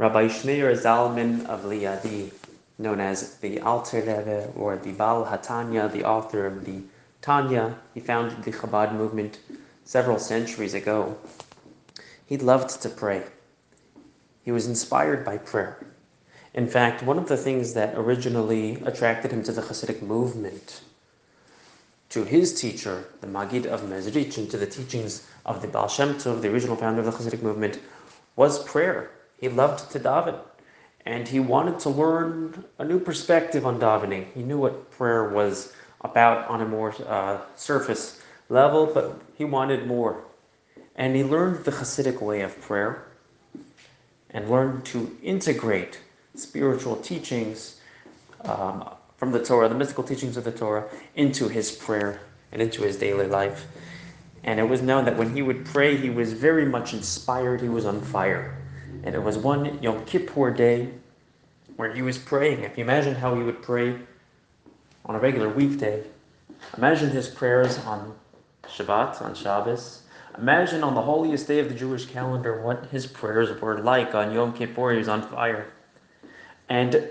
Rabbi Shneir Zalman of Liadi, known as the Alter Rebbe or the Baal HaTanya, the author of the Tanya, he founded the Chabad movement several centuries ago. He loved to pray. He was inspired by prayer. In fact, one of the things that originally attracted him to the Hasidic movement, to his teacher, the Magid of Mezrich, and to the teachings of the Baal Shem Tov, the original founder of the Hasidic movement, was prayer. He loved to daven, and he wanted to learn a new perspective on davening. He knew what prayer was about on a more uh, surface level, but he wanted more. And he learned the Hasidic way of prayer and learned to integrate spiritual teachings um, from the Torah, the mystical teachings of the Torah, into his prayer and into his daily life. And it was known that when he would pray, he was very much inspired, he was on fire. And it was one Yom Kippur day where he was praying. If you imagine how he would pray on a regular weekday, imagine his prayers on Shabbat, on Shabbos. Imagine on the holiest day of the Jewish calendar what his prayers were like on Yom Kippur. He was on fire. And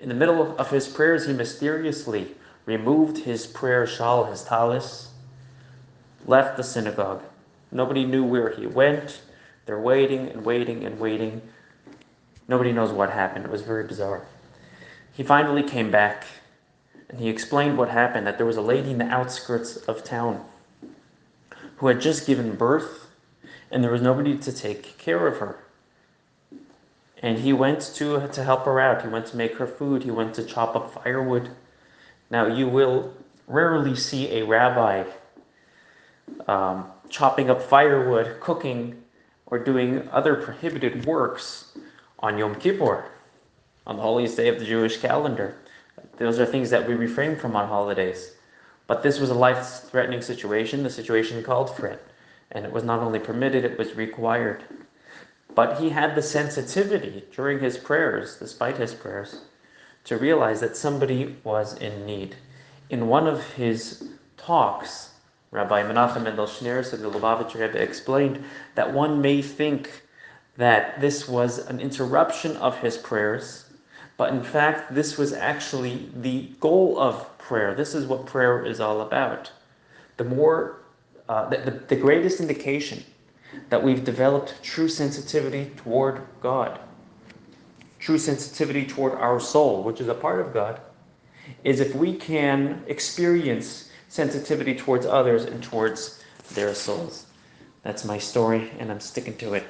in the middle of his prayers, he mysteriously removed his prayer shawl, his talis, left the synagogue. Nobody knew where he went. They're waiting and waiting and waiting. Nobody knows what happened. It was very bizarre. He finally came back and he explained what happened that there was a lady in the outskirts of town who had just given birth and there was nobody to take care of her. And he went to, to help her out. He went to make her food. He went to chop up firewood. Now, you will rarely see a rabbi um, chopping up firewood, cooking, or doing other prohibited works on Yom Kippur, on the holiest day of the Jewish calendar. Those are things that we refrain from on holidays. But this was a life threatening situation. The situation called for it. And it was not only permitted, it was required. But he had the sensitivity during his prayers, despite his prayers, to realize that somebody was in need. In one of his talks, Rabbi Menachem Mendel Schneerson, the Lubavitcher Rebbe, explained that one may think that this was an interruption of his prayers, but in fact, this was actually the goal of prayer. This is what prayer is all about. The more, uh, the, the, the greatest indication that we've developed true sensitivity toward God, true sensitivity toward our soul, which is a part of God, is if we can experience sensitivity towards others and towards their souls. That's my story, and I'm sticking to it.